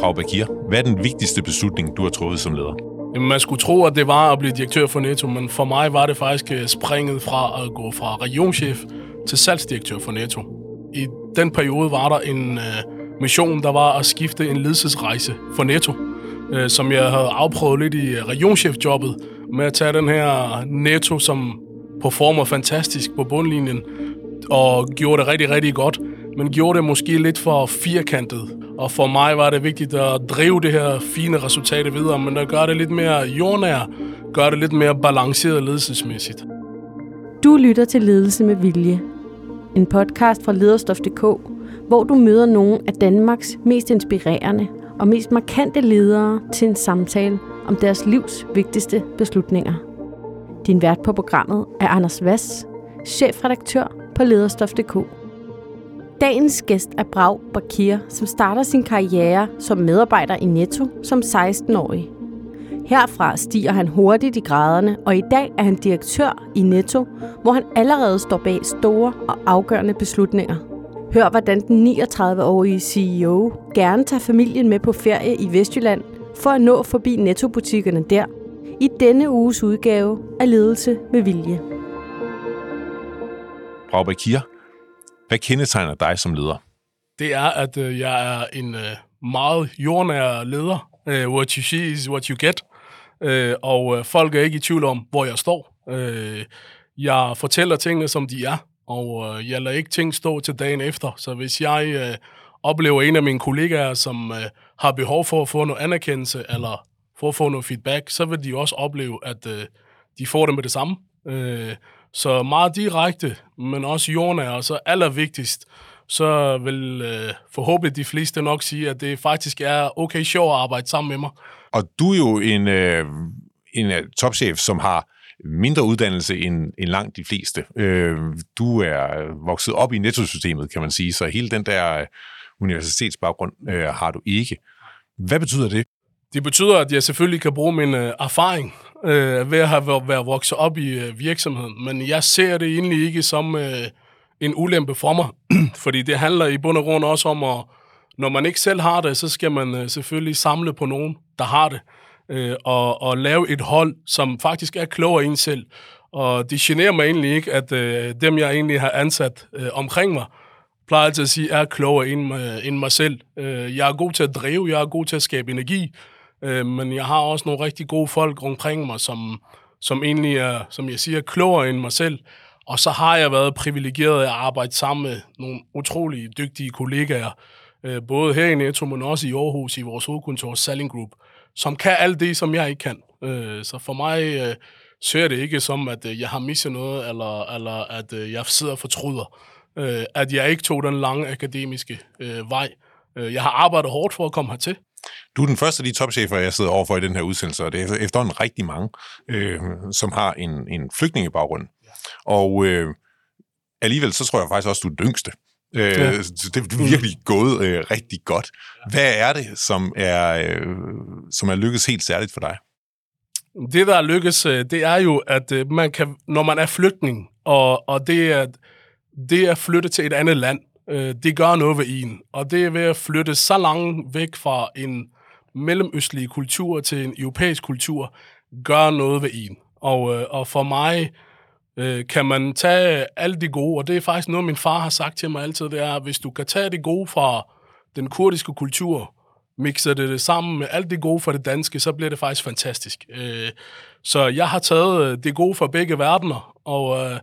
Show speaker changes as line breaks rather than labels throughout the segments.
Prag Bakir, hvad er den vigtigste beslutning, du har truffet som leder?
Jamen, man skulle tro, at det var at blive direktør for Netto, men for mig var det faktisk øh, springet fra at gå fra regionchef til salgsdirektør for Netto. I den periode var der en øh, mission, der var at skifte en ledelsesrejse for Netto, øh, som jeg havde afprøvet lidt i øh, regionchefjobbet, med at tage den her Netto, som performer fantastisk på bundlinjen, og gjorde det rigtig, rigtig godt, men gjorde det måske lidt for firkantet. Og for mig var det vigtigt at drive det her fine resultat videre, men at gøre det lidt mere jordnær, gøre det lidt mere balanceret ledelsesmæssigt.
Du lytter til Ledelse med Vilje, en podcast fra lederstof.dk, hvor du møder nogle af Danmarks mest inspirerende og mest markante ledere til en samtale om deres livs vigtigste beslutninger. Din vært på programmet er Anders Vass, chefredaktør på lederstof.dk. Dagens gæst er Brav Bakir, som starter sin karriere som medarbejder i Netto som 16-årig. Herfra stiger han hurtigt i graderne, og i dag er han direktør i Netto, hvor han allerede står bag store og afgørende beslutninger. Hør, hvordan den 39-årige CEO gerne tager familien med på ferie i Vestjylland for at nå forbi Netto-butikkerne der, i denne uges udgave af Ledelse med Vilje.
Brav Bakir, hvad kendetegner dig som leder?
Det er, at øh, jeg er en øh, meget jordnær leder. Øh, what you see is what you get. Øh, og øh, folk er ikke i tvivl om, hvor jeg står. Øh, jeg fortæller tingene, som de er, og øh, jeg lader ikke ting stå til dagen efter. Så hvis jeg øh, oplever en af mine kollegaer, som øh, har behov for at få noget anerkendelse, eller for at få noget feedback, så vil de også opleve, at øh, de får det med det samme. Øh, så meget direkte, men også jordnær, og så allervigtigst, så vil øh, forhåbentlig de fleste nok sige, at det faktisk er okay sjovt at arbejde sammen med mig.
Og du er jo en, øh, en øh, topchef, som har mindre uddannelse end, end langt de fleste. Øh, du er vokset op i nettosystemet, kan man sige, så hele den der universitetsbaggrund øh, har du ikke. Hvad betyder det?
Det betyder, at jeg selvfølgelig kan bruge min øh, erfaring øh, ved at have været vokset op i øh, virksomheden. Men jeg ser det egentlig ikke som øh, en ulempe for mig, fordi det handler i bund og grund også om, at når man ikke selv har det, så skal man øh, selvfølgelig samle på nogen, der har det, øh, og, og lave et hold, som faktisk er klogere end selv. Og det generer mig egentlig ikke, at øh, dem, jeg egentlig har ansat øh, omkring mig, plejer altid at sige, er klogere end, øh, end mig selv. Øh, jeg er god til at drive, jeg er god til at skabe energi, Øh, men jeg har også nogle rigtig gode folk omkring mig, som, som egentlig er, som jeg siger, klogere end mig selv. Og så har jeg været privilegeret at arbejde sammen med nogle utrolig dygtige kollegaer, øh, både her i Netto, men også i Aarhus i vores hovedkontor, Selling Group, som kan alt det, som jeg ikke kan. Øh, så for mig øh, ser det ikke som, at øh, jeg har misset noget, eller, eller at øh, jeg sidder og fortryder, øh, at jeg ikke tog den lange akademiske øh, vej. Øh, jeg har arbejdet hårdt for at komme hertil,
du er den første af de topchefer, jeg sidder overfor i den her udsendelse, og det er efterhånden rigtig mange, øh, som har en, en flygtningebaggrund. Og øh, alligevel så tror jeg faktisk også, du er den yngste. Øh, ja. Det er virkelig gået øh, rigtig godt. Hvad er det, som er, øh, som er lykkedes helt særligt for dig?
Det, der er lykkes, øh, det er jo, at øh, man kan, når man er flygtning, og, og det, er, det er flytte til et andet land, øh, det gør noget ved en. Og det er ved at flytte så langt væk fra en mellemøstlig kultur til en europæisk kultur, gør noget ved en. Og, øh, og for mig øh, kan man tage alt det gode, og det er faktisk noget, min far har sagt til mig altid, det er, at hvis du kan tage det gode fra den kurdiske kultur, mixer det, det sammen med alt det gode fra det danske, så bliver det faktisk fantastisk. Øh, så jeg har taget øh, det gode fra begge verdener, og øh,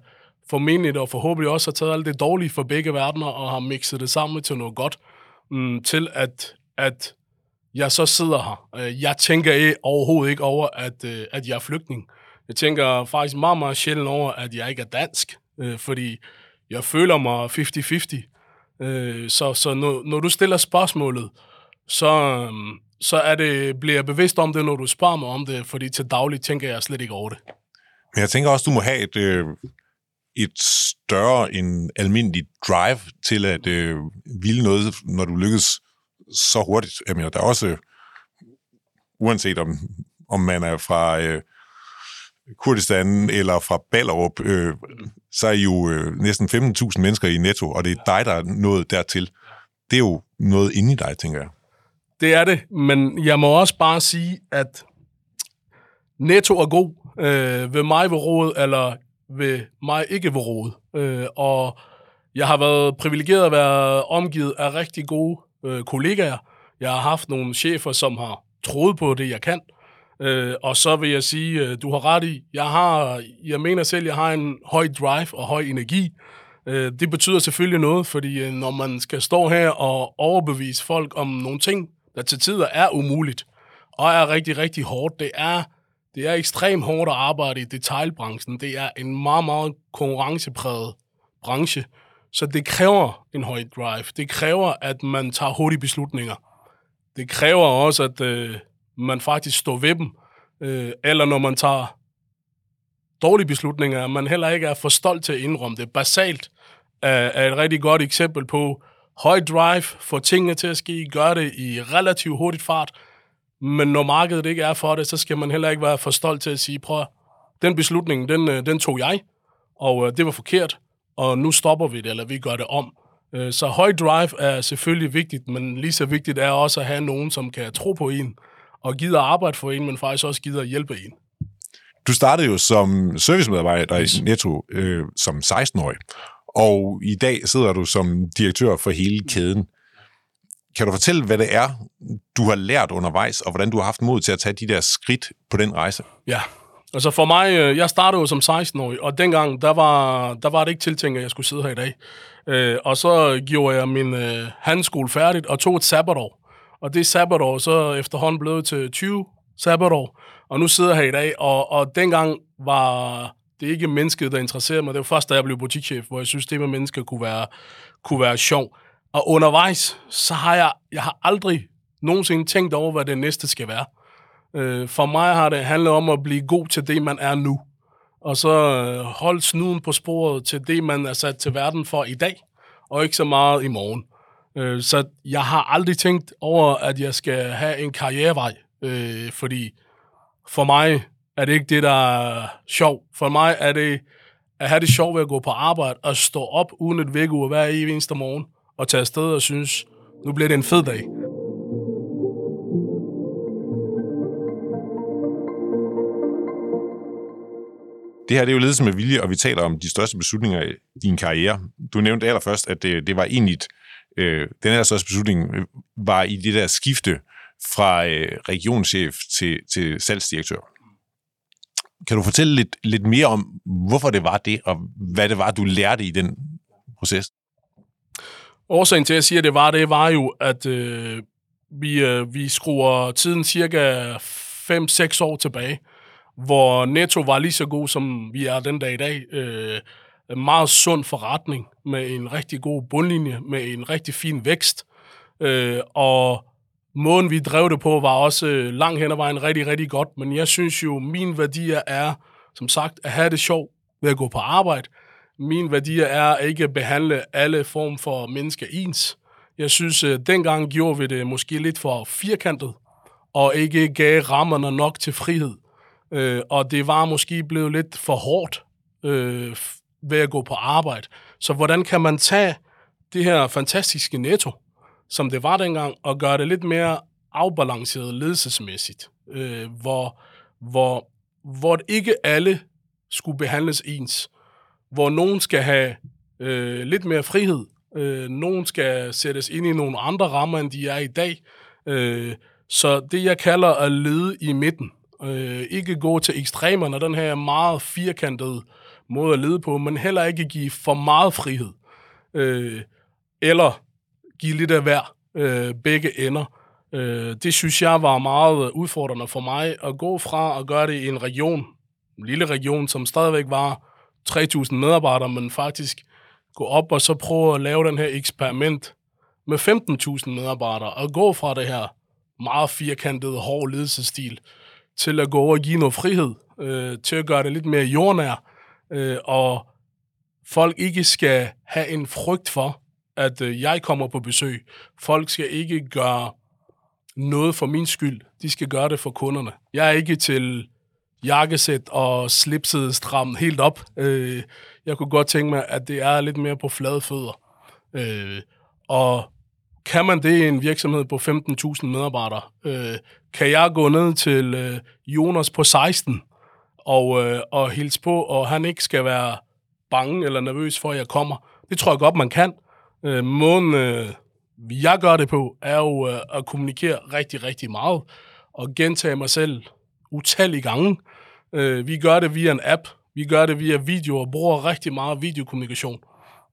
formentlig og forhåbentlig også har taget alt det dårlige fra begge verdener og har mixet det sammen til noget godt, mm, til at, at jeg så sidder her. Øh, jeg tænker overhovedet ikke over, at, øh, at jeg er flygtning. Jeg tænker faktisk meget, meget sjældent over, at jeg ikke er dansk, øh, fordi jeg føler mig 50-50. Så, så når, når du stiller spørgsmålet, så, så er det, bliver jeg bevidst om det, når du spørger mig om det, fordi til daglig tænker jeg slet ikke over det.
Men jeg tænker også, du må have et, et større end almindeligt drive til at øh, ville noget, når du lykkes så hurtigt. Jeg mener, der er også, uanset om, om man er fra øh, Kurdistan eller fra Ballerup, øh, så er I jo øh, næsten 15.000 mennesker i Netto, og det er dig, der er nået dertil. Det er jo noget inde i dig, tænker jeg.
det er det, men jeg må også bare sige, at Netto er god øh, ved mig ved råd, eller vil mig ikke være råd. Øh, og jeg har været privilegeret at være omgivet af rigtig gode øh, kollegaer. Jeg har haft nogle chefer, som har troet på det, jeg kan. Øh, og så vil jeg sige, øh, du har ret i, jeg, har, jeg mener selv, jeg har en høj drive og høj energi. Øh, det betyder selvfølgelig noget, fordi øh, når man skal stå her og overbevise folk om nogle ting, der til tider er umuligt, og er rigtig, rigtig hårdt, det er, det er ekstremt hårdt at arbejde i detailbranchen. Det er en meget, meget konkurrencepræget branche. Så det kræver en høj drive. Det kræver, at man tager hurtige beslutninger. Det kræver også, at øh, man faktisk står ved dem. Øh, eller når man tager dårlige beslutninger, at man heller ikke er for stolt til at indrømme det. Basalt er, er et rigtig godt eksempel på høj drive, få tingene til at ske, gør det i relativt hurtigt fart, men når markedet ikke er for det, så skal man heller ikke være for stolt til at sige, prøv den beslutning, den, øh, den tog jeg, og øh, det var forkert, og nu stopper vi det, eller vi gør det om. Øh, så høj drive er selvfølgelig vigtigt, men lige så vigtigt er også at have nogen, som kan tro på en, og gider arbejde for en, men faktisk også gider hjælpe en.
Du startede jo som servicemedarbejder yes. i Netto øh, som 16-årig, og i dag sidder du som direktør for hele kæden. Kan du fortælle, hvad det er, du har lært undervejs, og hvordan du har haft mod til at tage de der skridt på den rejse?
Ja, altså for mig, øh, jeg startede jo som 16-årig, og dengang, der var, der var det ikke tiltænkt, at jeg skulle sidde her i dag. Øh, og så gjorde jeg min øh, handskole færdigt og tog et sabbatår. Og det sabbatår så efterhånden blevet til 20 sabbatår. Og nu sidder jeg her i dag, og, og dengang var det ikke mennesket, der interesserede mig. Det var først, da jeg blev butikschef, hvor jeg synes, det med mennesker kunne være, kunne være sjov. Og undervejs, så har jeg, jeg har aldrig nogensinde tænkt over, hvad det næste skal være. Øh, for mig har det handlet om at blive god til det, man er nu. Og så øh, holde snuden på sporet til det, man er sat til verden for i dag, og ikke så meget i morgen. Øh, så jeg har aldrig tænkt over, at jeg skal have en karrierevej, øh, fordi for mig er det ikke det, der er sjov. For mig er det at have det sjovt ved at gå på arbejde og stå op uden et vækkeur hver eneste morgen og tage afsted og synes, nu bliver det en fed dag.
Det her det er jo ledelse med vilje, og vi taler om de største beslutninger i din karriere. Du nævnte allerførst, at det, det var egentlig, øh, den her største beslutning øh, var i det der skifte fra øh, regionschef til, til salgsdirektør. Kan du fortælle lidt, lidt mere om, hvorfor det var det, og hvad det var, du lærte i den proces?
Årsagen til, at jeg siger, at det var det, var jo, at øh, vi, øh, vi skruer tiden cirka 5-6 år tilbage, hvor Netto var lige så god, som vi er den dag i dag. Øh, en meget sund forretning med en rigtig god bundlinje, med en rigtig fin vækst. Øh, og måden, vi drev det på, var også øh, langt hen ad vejen rigtig, rigtig godt. Men jeg synes jo, min værdier er, som sagt, at have det sjovt ved at gå på arbejde. Min værdier er at behandle alle form for mennesker ens. Jeg synes, øh, dengang gjorde vi det måske lidt for firkantet, og ikke gav rammerne nok til frihed. Øh, og det var måske blevet lidt for hårdt øh, ved at gå på arbejde. Så hvordan kan man tage det her fantastiske netto, som det var dengang, og gøre det lidt mere afbalanceret ledelsesmæssigt, øh, hvor, hvor, hvor ikke alle skulle behandles ens, hvor nogen skal have øh, lidt mere frihed, øh, nogen skal sættes ind i nogle andre rammer, end de er i dag. Øh, så det, jeg kalder at lede i midten, øh, ikke gå til ekstremerne, den her meget firkantede måde at lede på, men heller ikke give for meget frihed. Øh, eller give lidt af hver, øh, begge ender. Øh, det synes jeg var meget udfordrende for mig, at gå fra at gøre det i en region, en lille region, som stadigvæk var 3.000 medarbejdere, men faktisk gå op og så prøve at lave den her eksperiment med 15.000 medarbejdere, og gå fra det her meget firkantede, hårde ledelsesstil, til at gå over og give noget frihed, øh, til at gøre det lidt mere jordnær, øh, og folk ikke skal have en frygt for, at øh, jeg kommer på besøg. Folk skal ikke gøre noget for min skyld. De skal gøre det for kunderne. Jeg er ikke til jakkesæt og slipset stram helt op. Øh, jeg kunne godt tænke mig, at det er lidt mere på flade fødder. Øh, og kan man det i en virksomhed på 15.000 medarbejdere? Øh, kan jeg gå ned til øh, Jonas på 16 og, øh, og hilse på, og han ikke skal være bange eller nervøs for, at jeg kommer? Det tror jeg godt, man kan. Øh, måden, øh, jeg gør det på, er jo øh, at kommunikere rigtig, rigtig meget og gentage mig selv utallige gange. Øh, vi gør det via en app, vi gør det via video og bruger rigtig meget videokommunikation.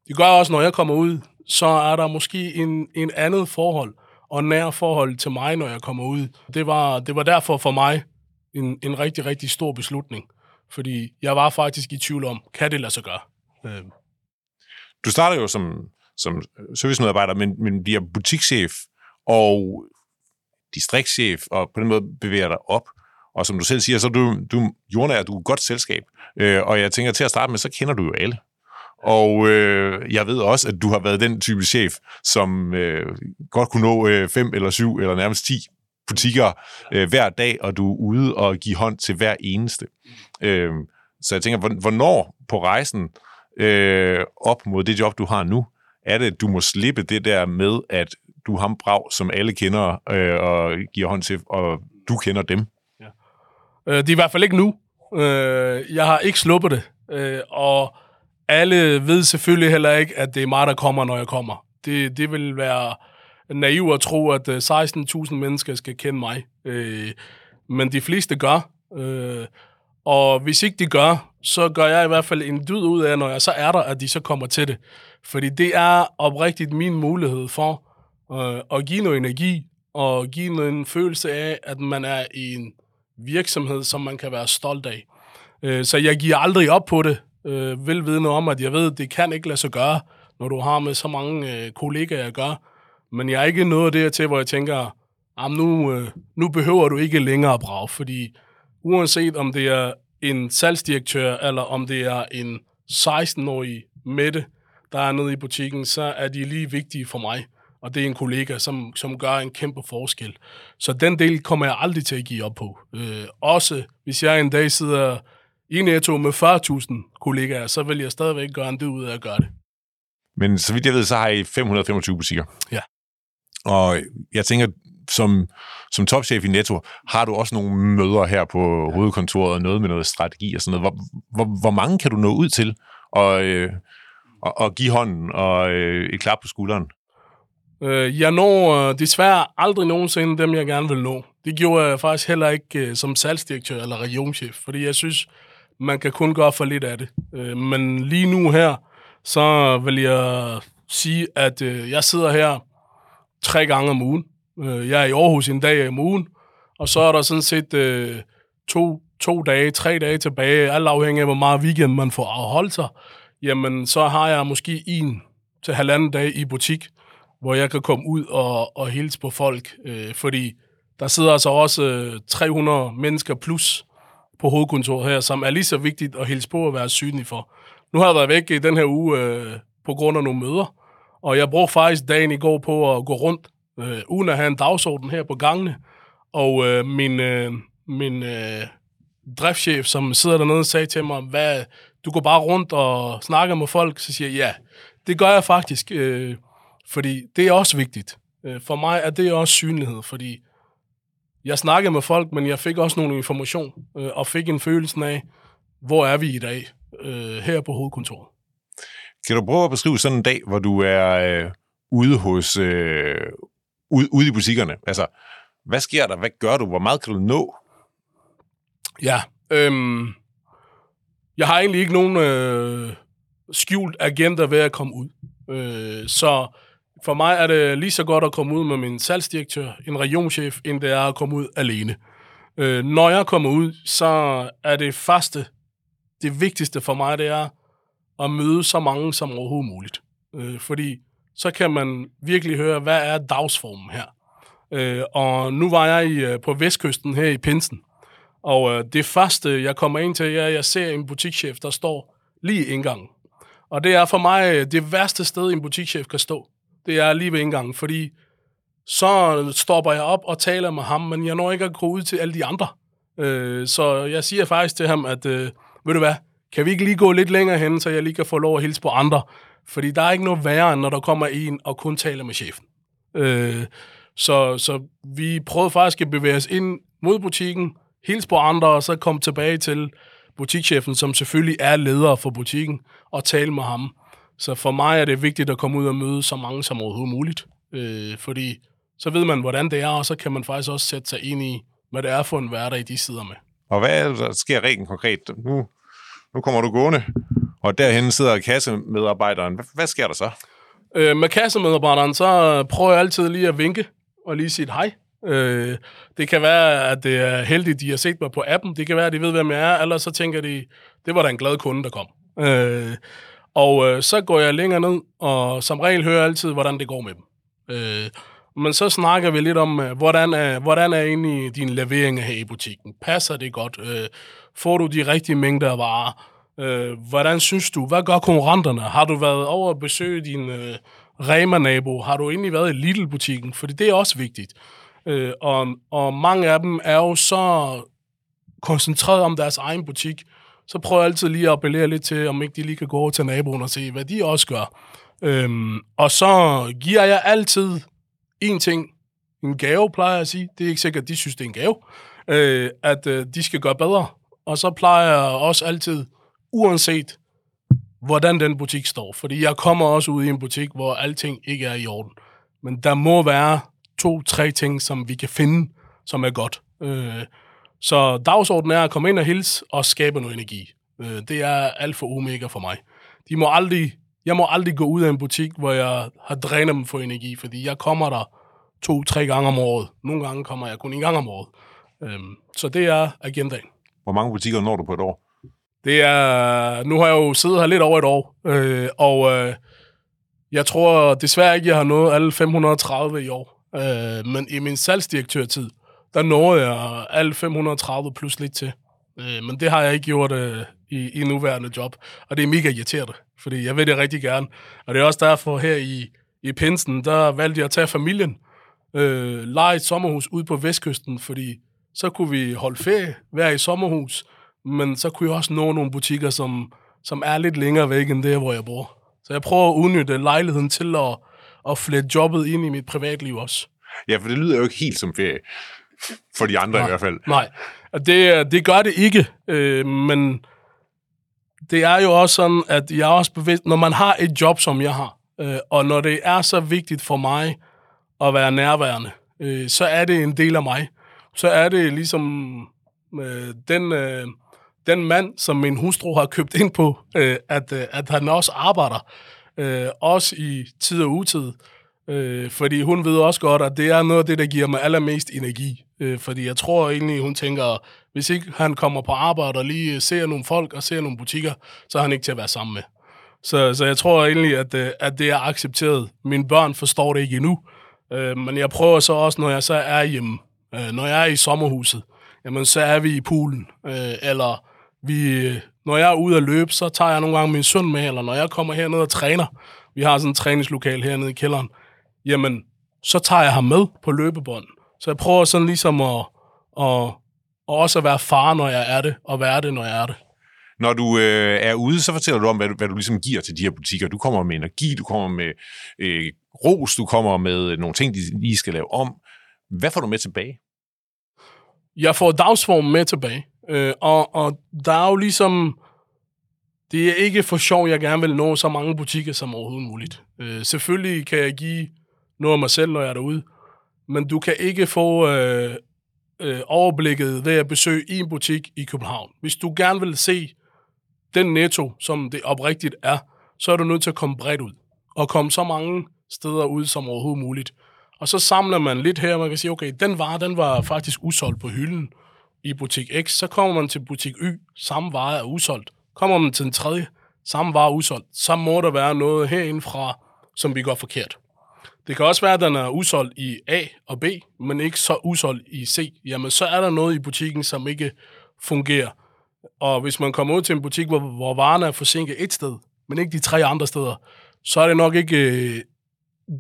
Det gør også, når jeg kommer ud, så er der måske en, en andet forhold og nær forhold til mig, når jeg kommer ud. Det var, det var derfor for mig en, en rigtig, rigtig stor beslutning. Fordi jeg var faktisk i tvivl om, kan det lade sig gøre? Øh.
Du starter jo som, som servicemedarbejder, men, men bliver butikschef og distriktschef, og på den måde bevæger dig op. Og som du selv siger, så er du, du jordnær, du er et godt selskab. Øh, og jeg tænker, til at starte med, så kender du jo alle. Og øh, jeg ved også, at du har været den type chef, som øh, godt kunne nå øh, fem eller syv eller nærmest ti butikker øh, hver dag, og du er ude og give hånd til hver eneste. Øh, så jeg tænker, hvornår på rejsen øh, op mod det job, du har nu, er det, at du må slippe det der med, at du er ham brav, som alle kender øh, og giver hånd til, og du kender dem?
Øh, det er i hvert fald ikke nu. Øh, jeg har ikke sluppet det, øh, og alle ved selvfølgelig heller ikke, at det er mig, der kommer, når jeg kommer. Det, det vil være naiv at tro, at øh, 16.000 mennesker skal kende mig. Øh, men de fleste gør. Øh, og hvis ikke de gør, så gør jeg i hvert fald en dyd ud af, når jeg så er der, at de så kommer til det. Fordi det er oprigtigt min mulighed for øh, at give noget energi, og give noget en følelse af, at man er i en virksomhed, som man kan være stolt af. Øh, så jeg giver aldrig op på det, øh, velvidende om, at jeg ved, at det kan ikke lade sig gøre, når du har med så mange øh, kollegaer at gøre. Men jeg er ikke nået dertil, hvor jeg tænker, nu, øh, nu behøver du ikke længere brag, fordi uanset om det er en salgsdirektør, eller om det er en 16-årig Mette, der er nede i butikken, så er de lige vigtige for mig. Og det er en kollega, som, som gør en kæmpe forskel. Så den del kommer jeg aldrig til at give op på. Øh, også hvis jeg en dag sidder i Netto med 40.000 kollegaer, så vil jeg stadigvæk gøre en død ud af at gøre det.
Men så vidt jeg ved, så har I 525 butikker.
Ja.
Og jeg tænker, som, som topchef i Netto, har du også nogle møder her på hovedkontoret, og noget med noget strategi og sådan noget. Hvor, hvor, hvor mange kan du nå ud til og, øh, og, og give hånden og øh, et klap på skulderen?
Øh, jeg når øh, desværre aldrig nogensinde dem, jeg gerne vil nå. Det gjorde jeg faktisk heller ikke øh, som salgsdirektør eller regionchef, fordi jeg synes, man kan kun gøre for lidt af det. Øh, men lige nu her, så vil jeg sige, at øh, jeg sidder her tre gange om ugen. Øh, jeg er i Aarhus en dag om ugen, og så er der sådan set øh, to, to dage, tre dage tilbage, alt afhængig af, hvor meget weekend man får afholdt sig. Jamen, så har jeg måske en til halvanden dag i butik, hvor jeg kan komme ud og, og hilse på folk, øh, fordi der sidder altså også øh, 300 mennesker plus på hovedkontoret her, som er lige så vigtigt at hilse på at være synlig for. Nu har jeg været væk i den her uge øh, på grund af nogle møder, og jeg brugte faktisk dagen i går på at gå rundt, øh, uden at have en dagsorden her på gangene. Og øh, min, øh, min øh, driftschef, som sidder dernede, sagde til mig, hvad, du går bare rundt og snakker med folk, så siger jeg, ja, det gør jeg faktisk, øh, fordi det er også vigtigt. Øh, for mig er det også synlighed, fordi jeg snakkede med folk, men jeg fik også nogle information, øh, og fik en følelse af, hvor er vi i dag, øh, her på hovedkontoret.
Kan du prøve at beskrive sådan en dag, hvor du er øh, ude hos øh, ude, ude i butikkerne? Altså, hvad sker der? Hvad gør du? Hvor meget kan du nå?
Ja, øhm, jeg har egentlig ikke nogen øh, skjult agenda ved at komme ud. Øh, så for mig er det lige så godt at komme ud med min salgsdirektør, en regionchef, end det er at komme ud alene. Øh, når jeg kommer ud, så er det første, det vigtigste for mig, det er at møde så mange som overhovedet muligt. Øh, fordi så kan man virkelig høre, hvad er dagsformen her. Øh, og nu var jeg i, øh, på vestkysten her i Pinsen, og øh, det første, jeg kommer ind til, er, at jeg ser en butikschef, der står lige indgangen. Og det er for mig øh, det værste sted, en butikschef kan stå det er lige ved indgangen, fordi så stopper jeg op og taler med ham, men jeg når ikke at gå ud til alle de andre. Øh, så jeg siger faktisk til ham, at øh, ved du hvad, kan vi ikke lige gå lidt længere hen, så jeg lige kan få lov at hilse på andre? Fordi der er ikke noget værre, end når der kommer en og kun taler med chefen. Øh, så, så vi prøvede faktisk at bevæge os ind mod butikken, hilse på andre, og så komme tilbage til butikschefen, som selvfølgelig er leder for butikken, og tale med ham. Så for mig er det vigtigt at komme ud og møde så mange som overhovedet muligt, øh, fordi så ved man, hvordan det er, og så kan man faktisk også sætte sig ind i, hvad det er for en hverdag, de sidder med.
Og hvad er der sker rent konkret? Nu, nu kommer du gående, og derhen sidder kassemedarbejderen. Hvad, hvad sker der så?
Øh, med kassemedarbejderen, så prøver jeg altid lige at vinke og lige sige hej. Øh, det kan være, at det er heldigt, de har set mig på appen. Det kan være, at de ved, hvem jeg er. Eller så tænker de, det var da en glad kunde, der kom. Øh, og øh, så går jeg længere ned, og som regel hører jeg altid, hvordan det går med dem. Øh, men så snakker vi lidt om, øh, hvordan er, hvordan er egentlig din levering her i butikken? Passer det godt? Øh, får du de rigtige mængder af varer? Øh, hvordan synes du? Hvad gør konkurrenterne? Har du været over at besøge din øh, Rema-nabo? Har du egentlig været i Lidl-butikken? Fordi det er også vigtigt. Øh, og, og mange af dem er jo så koncentreret om deres egen butik, så prøver jeg altid lige at appellere lidt til, om ikke de lige kan gå over til naboen og se, hvad de også gør. Øhm, og så giver jeg altid en ting, en gave, plejer jeg at sige. Det er ikke sikkert, at de synes, det er en gave. Øh, at øh, de skal gøre bedre. Og så plejer jeg også altid, uanset hvordan den butik står. Fordi jeg kommer også ud i en butik, hvor alting ikke er i orden. Men der må være to-tre ting, som vi kan finde, som er godt. Øh, så dagsordenen er at komme ind og hilse og skabe noget energi. Øh, det er alt for omega for mig. De må aldrig, jeg må aldrig gå ud af en butik, hvor jeg har drænet dem for energi, fordi jeg kommer der to-tre gange om året. Nogle gange kommer jeg kun en gang om året. Øh, så det er agendaen.
Hvor mange butikker når du på et år?
Det er, nu har jeg jo siddet her lidt over et år, øh, og øh, jeg tror desværre ikke, jeg har nået alle 530 i år. Øh, men i min salgsdirektørtid, der nåede jeg alt 530 plus lidt til. Øh, men det har jeg ikke gjort øh, i, i nuværende job, og det er mega irriterende, fordi jeg vil det rigtig gerne. Og det er også derfor her i, i Pinsen, der valgte jeg at tage familien, øh, lege et sommerhus ud på vestkysten, fordi så kunne vi holde ferie, være i sommerhus, men så kunne jeg også nå nogle butikker, som, som er lidt længere væk end der, hvor jeg bor. Så jeg prøver at udnytte lejligheden til at, at flette jobbet ind i mit privatliv også.
Ja, for det lyder jo ikke helt som ferie. For de andre
nej,
i hvert fald.
Nej, det, det gør det ikke, øh, men det er jo også sådan, at jeg er også bevidst, når man har et job, som jeg har, øh, og når det er så vigtigt for mig at være nærværende, øh, så er det en del af mig. Så er det ligesom øh, den, øh, den mand, som min hustru har købt ind på, øh, at, øh, at han også arbejder, øh, også i tid og utid. Øh, fordi hun ved også godt, at det er noget af det, der giver mig allermest energi. Øh, fordi jeg tror egentlig, hun tænker, hvis ikke han kommer på arbejde og lige øh, ser nogle folk og ser nogle butikker, så er han ikke til at være sammen med. Så, så jeg tror egentlig, at, øh, at det er accepteret. Mine børn forstår det ikke endnu. Øh, men jeg prøver så også, når jeg så er hjemme, øh, når jeg er i sommerhuset, jamen så er vi i poolen, øh, eller vi, øh, når jeg er ude at løbe, så tager jeg nogle gange min søn med, eller når jeg kommer herned og træner, vi har sådan en træningslokal hernede i kælderen, jamen, så tager jeg ham med på løbebånd. Så jeg prøver sådan ligesom at, at, at også at være far, når jeg er det, og være det, når jeg er det.
Når du øh, er ude, så fortæller du om, hvad du, hvad du ligesom giver til de her butikker. Du kommer med energi, du kommer med øh, ros, du kommer med nogle ting, de lige skal lave om. Hvad får du med tilbage?
Jeg får dagsform med tilbage. Øh, og, og der er jo ligesom... Det er ikke for sjov, jeg gerne vil nå så mange butikker som overhovedet muligt. Øh, selvfølgelig kan jeg give noget af mig selv, når jeg er derude. Men du kan ikke få øh, øh, overblikket ved at besøge en butik i København. Hvis du gerne vil se den netto, som det oprigtigt er, så er du nødt til at komme bredt ud. Og komme så mange steder ud som overhovedet muligt. Og så samler man lidt her, og man kan sige, okay, den vare, den var faktisk usolgt på hylden i butik X. Så kommer man til butik Y, samme vare er usolgt. Kommer man til den tredje, samme vare er usolgt. Så må der være noget herindefra, som vi går forkert. Det kan også være, at den er usolgt i A og B, men ikke så usolgt i C. Jamen, så er der noget i butikken, som ikke fungerer. Og hvis man kommer ud til en butik, hvor, hvor varerne er forsinket et sted, men ikke de tre andre steder, så er det nok ikke øh,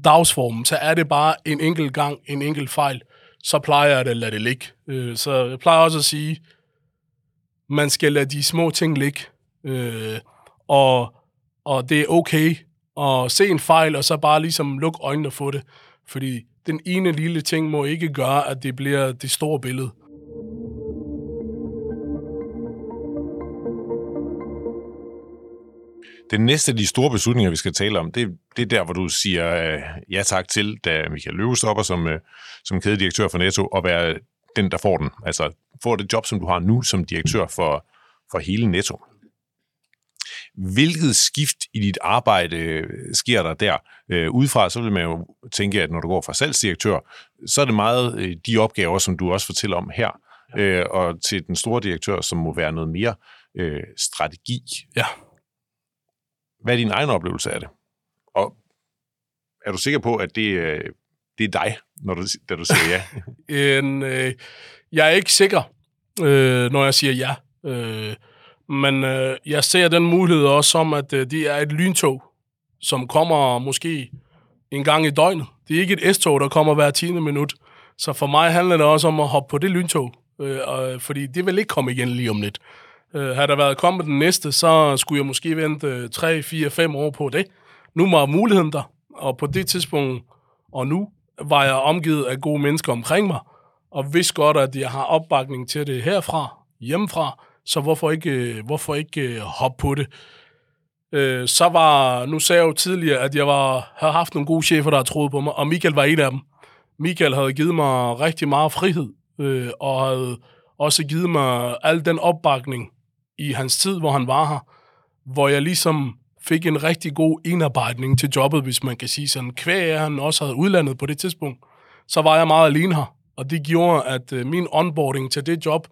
dagsformen. Så er det bare en enkelt gang, en enkelt fejl. Så plejer jeg at lade det ligge. Øh, så jeg plejer også at sige, man skal lade de små ting ligge. Øh, og, og det er okay at se en fejl, og så bare ligesom lukke øjnene for det. Fordi den ene lille ting må ikke gøre, at det bliver det store billede.
Den næste af de store beslutninger, vi skal tale om, det, det er der, hvor du siger øh, ja tak til, da Michael Løve stopper som, øh, som kædedirektør for Netto, og være den, der får den. Altså får det job, som du har nu som direktør for, for hele Netto. Hvilket skift i dit arbejde øh, sker der der? Øh, udefra så vil man jo tænke, at når du går fra salgsdirektør, så er det meget øh, de opgaver, som du også fortæller om her, øh, og til den store direktør, som må være noget mere øh, strategi.
Ja.
Hvad er din egen oplevelse af det? Og er du sikker på, at det, øh, det er dig, når du, da du siger ja?
en, øh, jeg er ikke sikker, øh, når jeg siger ja. Øh, men øh, jeg ser den mulighed også som, at øh, det er et lyntog, som kommer måske en gang i døgnet. Det er ikke et S-tog, der kommer hver 10. minut. Så for mig handler det også om at hoppe på det lyntog, øh, og, øh, fordi det vil ikke komme igen lige om lidt. Øh, havde der været kommet den næste, så skulle jeg måske vente 3, 4, 5 år på det. Nu var muligheden der, og på det tidspunkt, og nu, var jeg omgivet af gode mennesker omkring mig, og vidste godt, at jeg har opbakning til det herfra, hjemmefra, så hvorfor ikke, øh, hvorfor ikke øh, hoppe på det? Øh, så var, nu sagde jeg jo tidligere, at jeg var, havde haft nogle gode chefer, der havde troet på mig, og Michael var en af dem. Michael havde givet mig rigtig meget frihed, øh, og havde også givet mig al den opbakning i hans tid, hvor han var her, hvor jeg ligesom fik en rigtig god indarbejdning til jobbet, hvis man kan sige sådan. Kvæg han også havde udlandet på det tidspunkt, så var jeg meget alene her. Og det gjorde, at øh, min onboarding til det job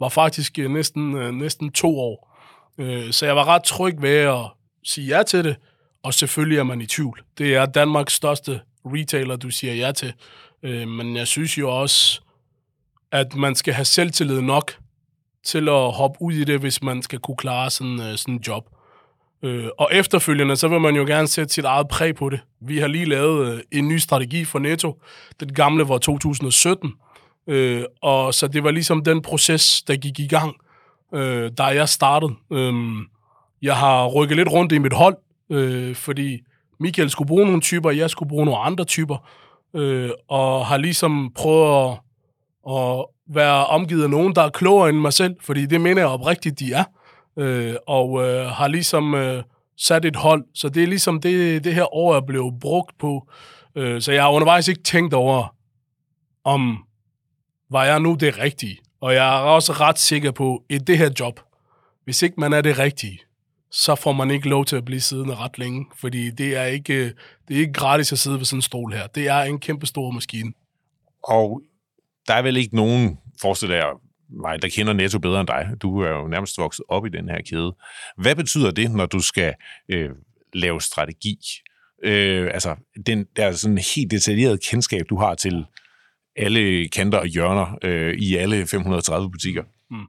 var faktisk øh, næsten, øh, næsten to år. Øh, så jeg var ret tryg ved at sige ja til det, og selvfølgelig er man i tvivl. Det er Danmarks største retailer, du siger ja til. Øh, men jeg synes jo også, at man skal have selvtillid nok til at hoppe ud i det, hvis man skal kunne klare sådan, øh, sådan en job. Og efterfølgende, så vil man jo gerne sætte sit eget præg på det. Vi har lige lavet en ny strategi for Netto. Den gamle var 2017, Øh, og så det var ligesom den proces, der gik i gang, øh, da jeg startede. Øh, jeg har rykket lidt rundt i mit hold, øh, fordi Michael skulle bruge nogle typer, jeg skulle bruge nogle andre typer, øh, og har ligesom prøvet at, at være omgivet af nogen, der er klogere end mig selv, fordi det mener jeg oprigtigt, de er, øh, og øh, har ligesom øh, sat et hold. Så det er ligesom det, det her år er blevet brugt på. Øh, så jeg har undervejs ikke tænkt over, om var jeg nu det rigtige? Og jeg er også ret sikker på, at det her job, hvis ikke man er det rigtige, så får man ikke lov til at blive siddende ret længe, fordi det er ikke, det er ikke gratis at sidde ved sådan en stol her. Det er en kæmpe stor maskine.
Og der er vel ikke nogen, forestiller jeg, mig, der kender Netto bedre end dig. Du er jo nærmest vokset op i den her kæde. Hvad betyder det, når du skal øh, lave strategi? Øh, altså, den der sådan helt detaljeret kendskab, du har til alle kanter og hjørner øh, i alle 530 butikker. Mm.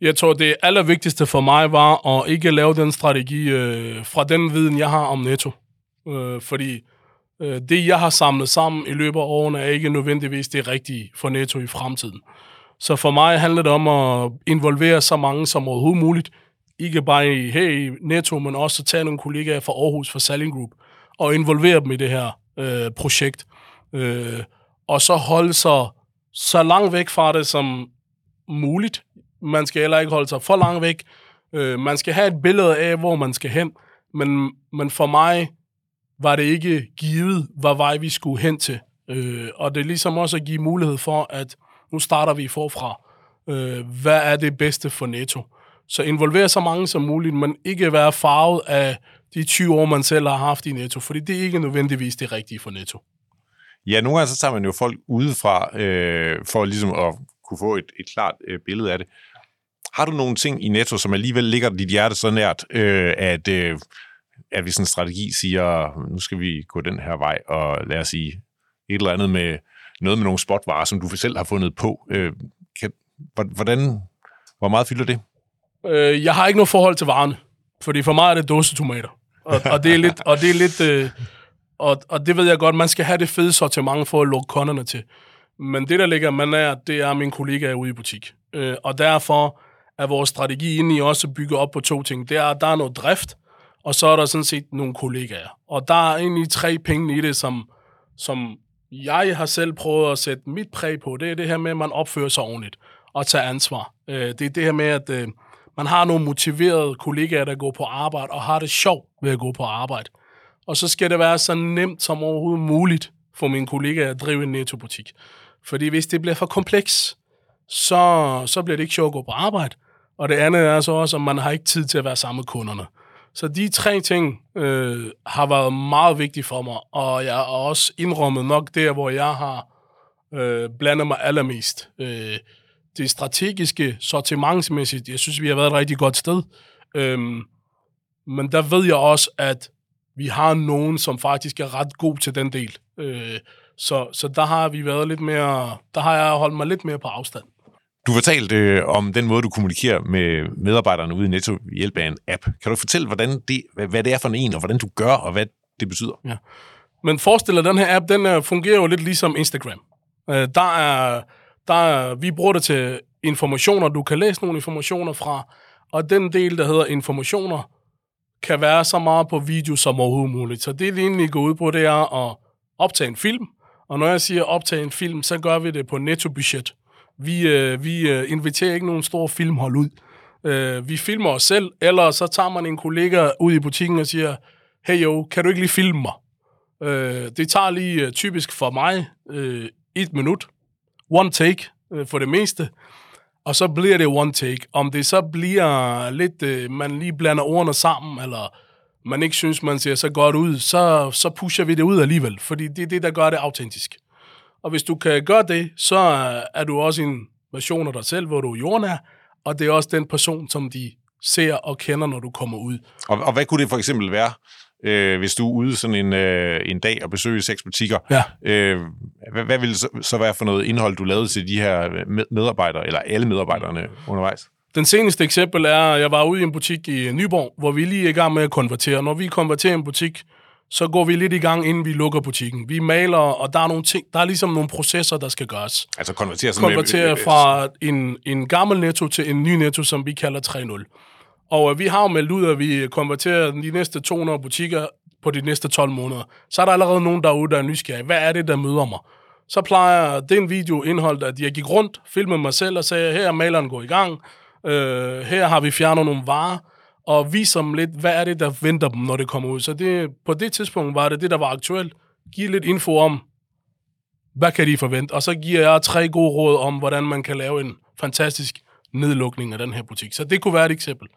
Jeg tror, det allervigtigste for mig var at ikke lave den strategi øh, fra den viden, jeg har om Netto. Øh, fordi øh, det, jeg har samlet sammen i løbet af årene, er ikke nødvendigvis det rigtige for Netto i fremtiden. Så for mig handler det om at involvere så mange som overhovedet muligt. Ikke bare i, hey, Netto, men også at tage nogle kollegaer fra Aarhus, fra Selling Group, og involvere dem i det her øh, projekt. Øh, og så holde sig så langt væk fra det som muligt. Man skal heller ikke holde sig for langt væk. Øh, man skal have et billede af, hvor man skal hen. Men, men for mig var det ikke givet, hvad vej vi skulle hen til. Øh, og det er ligesom også at give mulighed for, at nu starter vi forfra. Øh, hvad er det bedste for Netto? Så involvere så mange som muligt, men ikke være farvet af de 20 år, man selv har haft i Netto, fordi det er ikke nødvendigvis det rigtige for Netto.
Ja, nogle gange så tager man jo folk udefra, øh, for ligesom at kunne få et, et klart øh, billede af det. Har du nogle ting i Netto, som alligevel ligger dit hjerte så nært, øh, at, øh, at hvis en strategi siger, nu skal vi gå den her vej, og lad os sige et eller andet med noget med nogle spotvarer, som du selv har fundet på. Øh, kan, hvordan, hvor meget fylder det?
Øh, jeg har ikke noget forhold til varerne, fordi for mig er det dåsetomater. Og, og det er lidt, og det er lidt øh, og, og det ved jeg godt, man skal have det fede sortiment for at lukke kunderne til. Men det, der ligger man er, det er min kollega ude i butik. Øh, og derfor er vores strategi inde i også bygget op på to ting. Det er, at der er noget drift, og så er der sådan set nogle kollegaer. Og der er egentlig tre penge i det, som, som jeg har selv prøvet at sætte mit præg på, det er det her med, at man opfører sig ordentligt og tager ansvar. Øh, det er det her med, at øh, man har nogle motiverede kollegaer, der går på arbejde og har det sjovt ved at gå på arbejde. Og så skal det være så nemt som overhovedet muligt for mine kollegaer at drive en nettobutik. Fordi hvis det bliver for kompleks, så, så bliver det ikke sjovt at gå på arbejde. Og det andet er så også, at man har ikke tid til at være sammen med kunderne. Så de tre ting øh, har været meget vigtige for mig, og jeg har også indrømmet nok der, hvor jeg har øh, blandet mig allermest. Øh, det strategiske, sortimentsmæssigt, jeg synes, vi har været et rigtig godt sted. Øh, men der ved jeg også, at vi har nogen, som faktisk er ret god til den del. Øh, så, så der har vi været lidt mere, der har jeg holdt mig lidt mere på afstand.
Du fortalte øh, om den måde, du kommunikerer med medarbejderne ude i Netto ved hjælp af en app. Kan du fortælle, hvordan det, hvad, hvad det er for en, og hvordan du gør, og hvad det betyder?
Ja. Men forestil dig, den her app, den uh, fungerer jo lidt ligesom Instagram. Uh, der er, der er, vi bruger det til informationer, du kan læse nogle informationer fra, og den del, der hedder informationer, kan være så meget på video som overhovedet muligt. Så det, det egentlig går ud på, det er at optage en film, og når jeg siger optage en film, så gør vi det på netto-budget. Vi, øh, vi øh, inviterer ikke nogen stor filmhold ud. Øh, vi filmer os selv, eller så tager man en kollega ud i butikken og siger, hey jo, kan du ikke lige filme mig? Øh, det tager lige øh, typisk for mig øh, et minut. One take øh, for det meste. Og så bliver det one take. Om det så bliver lidt, øh, man lige blander ordene sammen, eller man ikke synes, man ser så godt ud, så, så pusher vi det ud alligevel, fordi det er det, der gør det autentisk. Og hvis du kan gøre det, så er du også en version af dig selv, hvor du er jordnær, og det er også den person, som de ser og kender, når du kommer ud.
Og, og hvad kunne det for eksempel være, øh, hvis du er ude sådan en, øh, en dag og besøger seks butikker?
Ja.
Øh, hvad, hvad ville så, så være for noget indhold, du lavede til de her medarbejdere, eller alle medarbejderne undervejs?
Den seneste eksempel er, at jeg var ude i en butik i Nyborg, hvor vi lige er i gang med at konvertere. Når vi konverterer en butik, så går vi lidt i gang, inden vi lukker butikken. Vi maler, og der er nogle ting, der er ligesom nogle processer, der skal gøres.
Altså konvertere,
konvertere med, fra en, en gammel netto til en ny netto, som vi kalder 3.0. Og øh, vi har jo meldt ud, at vi konverterer de næste 200 butikker på de næste 12 måneder. Så er der allerede nogen derude, der er nysgerrige. Hvad er det, der møder mig? Så plejer den video indholdt, at jeg gik rundt, filmede mig selv og sagde, her er maleren går i gang, øh, her har vi fjernet nogle varer, og viser dem lidt, hvad er det, der venter dem, når det kommer ud. Så det, på det tidspunkt var det det, der var aktuelt. Giv lidt info om, hvad kan de forvente? Og så giver jeg tre gode råd om, hvordan man kan lave en fantastisk nedlukning af den her butik. Så det kunne være et eksempel.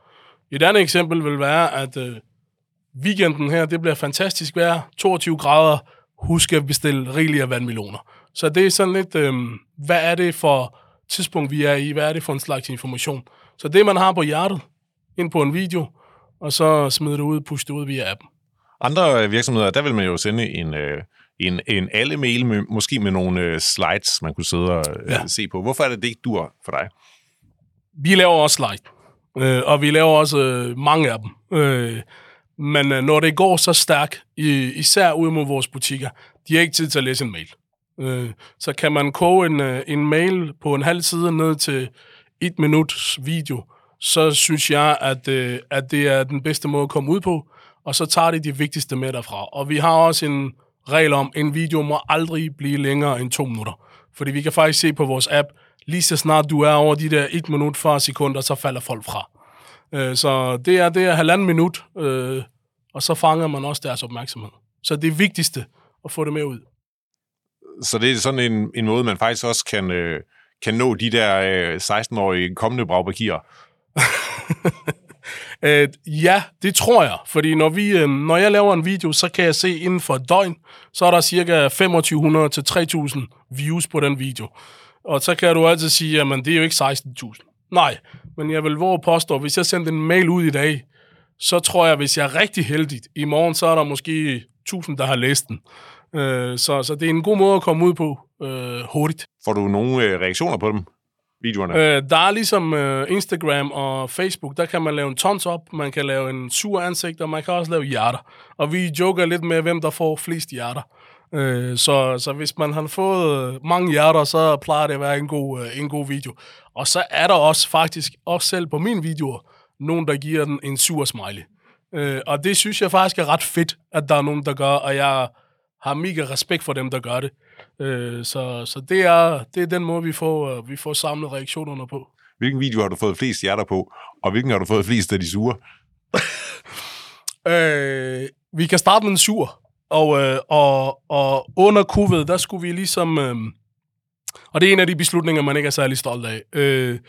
Et andet eksempel vil være, at øh, weekenden her, det bliver fantastisk vejr, 22 grader, husk at bestille rigelige af vandmeloner. Så det er sådan lidt, øh, hvad er det for tidspunkt, vi er i? Hvad er det for en slags information? Så det, man har på hjertet, ind på en video, og så smide det ud, push det ud via appen.
Andre virksomheder, der vil man jo sende en, øh, en, en alle-mail, med, måske med nogle øh, slides, man kunne sidde og øh, ja. se på. Hvorfor er det det ikke dur for dig?
Vi laver også Øh, og vi laver også øh, mange af dem. Øh, men øh, når det går så stærkt, især ud mod vores butikker, de har ikke tid til at læse en mail. så kan man koge en, en mail på en halv side ned til et minuts video, så synes jeg, at, øh, at det er den bedste måde at komme ud på, og så tager de de vigtigste med derfra. Og vi har også en regel om, at en video må aldrig blive længere end to minutter. Fordi vi kan faktisk se på vores app, lige så snart du er over de der 1 minut 40 sekunder, så falder folk fra. Øh, så det er, det er halvanden minut, øh, og så fanger man også deres opmærksomhed. Så det er vigtigste at få det med ud.
Så det er sådan en, en måde, man faktisk også kan, øh, kan nå de der øh, 16-årige kommende bragpakirer
øh, ja, det tror jeg. Fordi når, vi, øh, når jeg laver en video, så kan jeg se inden for et døgn, så er der cirka 2500 til 3000 views på den video. Og så kan du altid sige, at det er jo ikke 16.000. Nej, men jeg vil våge påstå, hvis jeg sendte en mail ud i dag, så tror jeg, hvis jeg er rigtig heldig, i morgen så er der måske 1000, der har læst den. Øh, så, så det er en god måde at komme ud på øh, hurtigt.
Får du nogle øh, reaktioner på dem? Videoerne?
Øh, der er ligesom øh, Instagram og Facebook, der kan man lave en tons op, man kan lave en sur ansigt, og man kan også lave hjerter. Og vi joker lidt med, hvem der får flest hjerter. Øh, så, så hvis man har fået mange hjerter, så plejer det at være en god, øh, en god video. Og så er der også faktisk, også selv på min video, nogen, der giver den en sur smiley. Øh, og det synes jeg faktisk er ret fedt, at der er nogen, der gør, og jeg har mega respekt for dem, der gør det. Øh, så så det, er, det er den måde, vi får, øh, vi får samlet reaktionerne på.
Hvilken video har du fået flest hjerter på, og hvilken har du fået flest af de sure?
Øh, vi kan starte med en sur. Og, øh, og, og under covid, der skulle vi ligesom... Øh, og det er en af de beslutninger, man ikke er særlig stolt af. Øh,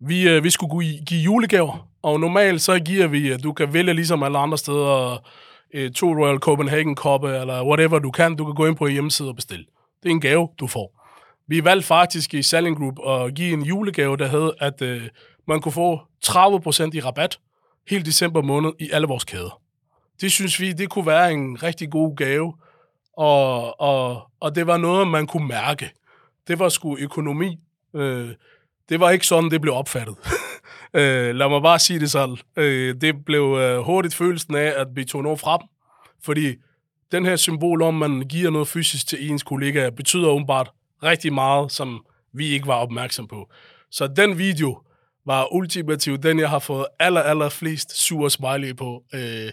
vi, øh, vi skulle give, julegaver, og normalt så giver vi, at du kan vælge ligesom alle andre steder, øh, to Royal Copenhagen koppe, eller whatever du kan. Du kan gå ind på hjemmeside og bestille. Det er en gave, du får. Vi valgte faktisk i Selling Group at give en julegave, der hed, at øh, man kunne få 30% i rabat hele december måned i alle vores kæder. Det synes vi, det kunne være en rigtig god gave, og, og, og det var noget, man kunne mærke. Det var sgu økonomi. Øh, det var ikke sådan, det blev opfattet. øh, lad mig bare sige det sådan. Øh, det blev øh, hurtigt følelsen af, at vi tog noget frem, fordi den her symbol om, man giver noget fysisk til ens kollega, betyder åbenbart rigtig meget, som vi ikke var opmærksom på. Så den video var ultimativt den, jeg har fået aller, aller flest sure smiley på. Øh,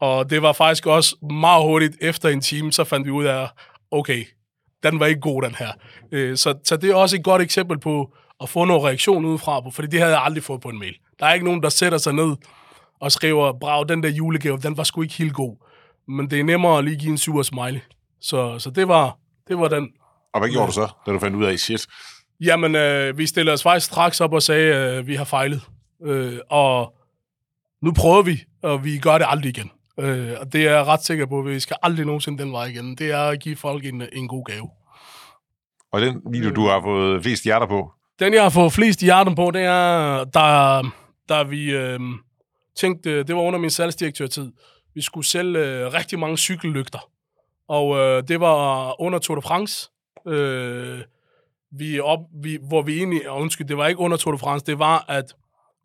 og det var faktisk også meget hurtigt efter en time, så fandt vi ud af, okay, den var ikke god, den her. Øh, så, så det er også et godt eksempel på at få noget reaktion udefra på, fordi det havde jeg aldrig fået på en mail. Der er ikke nogen, der sætter sig ned og skriver, brav, den der julegave, den var sgu ikke helt god. Men det er nemmere at lige give en sur smiley. Så, så det, var, det var den.
Og hvad gjorde du så, da du fandt ud af, shit?
Jamen, øh, vi stillede os faktisk straks op og sagde, øh, vi har fejlet. Øh, og nu prøver vi, og vi gør det aldrig igen. Øh, og det er jeg ret sikker på, at vi skal aldrig nogensinde den vej igen. Det er at give folk en, en god gave.
Og den video, du har fået flest hjerter på?
Den, jeg har fået flest hjerter på, det er, der, der vi øh, tænkte, det var under min salgsdirektørtid, vi skulle sælge øh, rigtig mange cykellygter. Og øh, det var under Tour de France. Øh, vi op, vi, hvor vi egentlig, undskyld, det var ikke under Tour de France, det var, at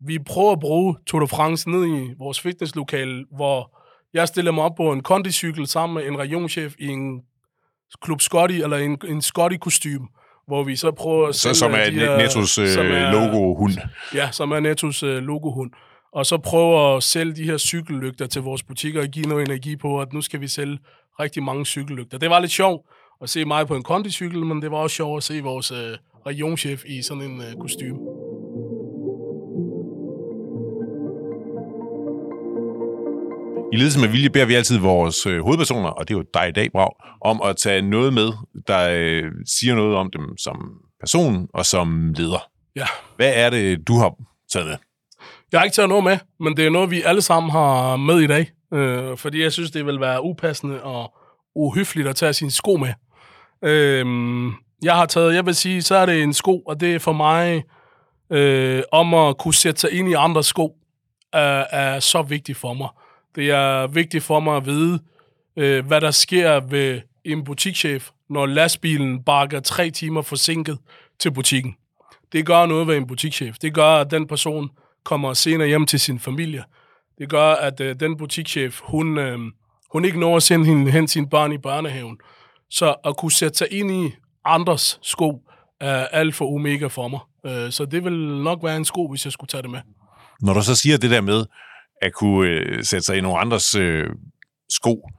vi prøver at bruge Tour de France ned i vores fitnesslokale, hvor jeg stiller mig op på en kondicykel sammen med en regionchef i en Klub Scotty, eller en, en Scotty-kostume, hvor vi så prøver at
Så, som er
de
Nettos øh,
som er-
logo-hund.
Ja, som er Nettos øh, logohund. Og så prøver at sælge de her cykellygter til vores butikker og give noget energi på, at nu skal vi sælge rigtig mange cykellygter. Det var lidt sjovt at se mig på en kondicykel, men det var også sjovt at se vores øh, regionchef i sådan en øh, kostume.
I ledelse med vilje beder vi altid vores øh, hovedpersoner, og det er jo dig i dag, Brav, om at tage noget med, der øh, siger noget om dem som person og som leder.
Ja.
Hvad er det, du har taget med?
Jeg har ikke taget noget med, men det er noget, vi alle sammen har med i dag. Øh, fordi jeg synes, det vil være upassende og uhøfligt at tage sine sko med. Øh, jeg har taget, jeg vil sige, så er det en sko, og det er for mig øh, om at kunne sætte sig ind i andres sko, er, er så vigtigt for mig. Det er vigtigt for mig at vide, øh, hvad der sker ved en butikschef, når lastbilen bakker tre timer forsinket til butikken. Det gør noget ved en butikschef. Det gør, at den person kommer senere hjem til sin familie. Det gør, at øh, den butikschef, hun, øh, hun ikke når at sende hende, hen sin barn i børnehaven. Så at kunne sætte sig ind i andres sko er alt for omega for mig. Øh, så det vil nok være en sko, hvis jeg skulle tage det med.
Når du så siger det der med at kunne øh, sætte sig i nogle andres øh, sko,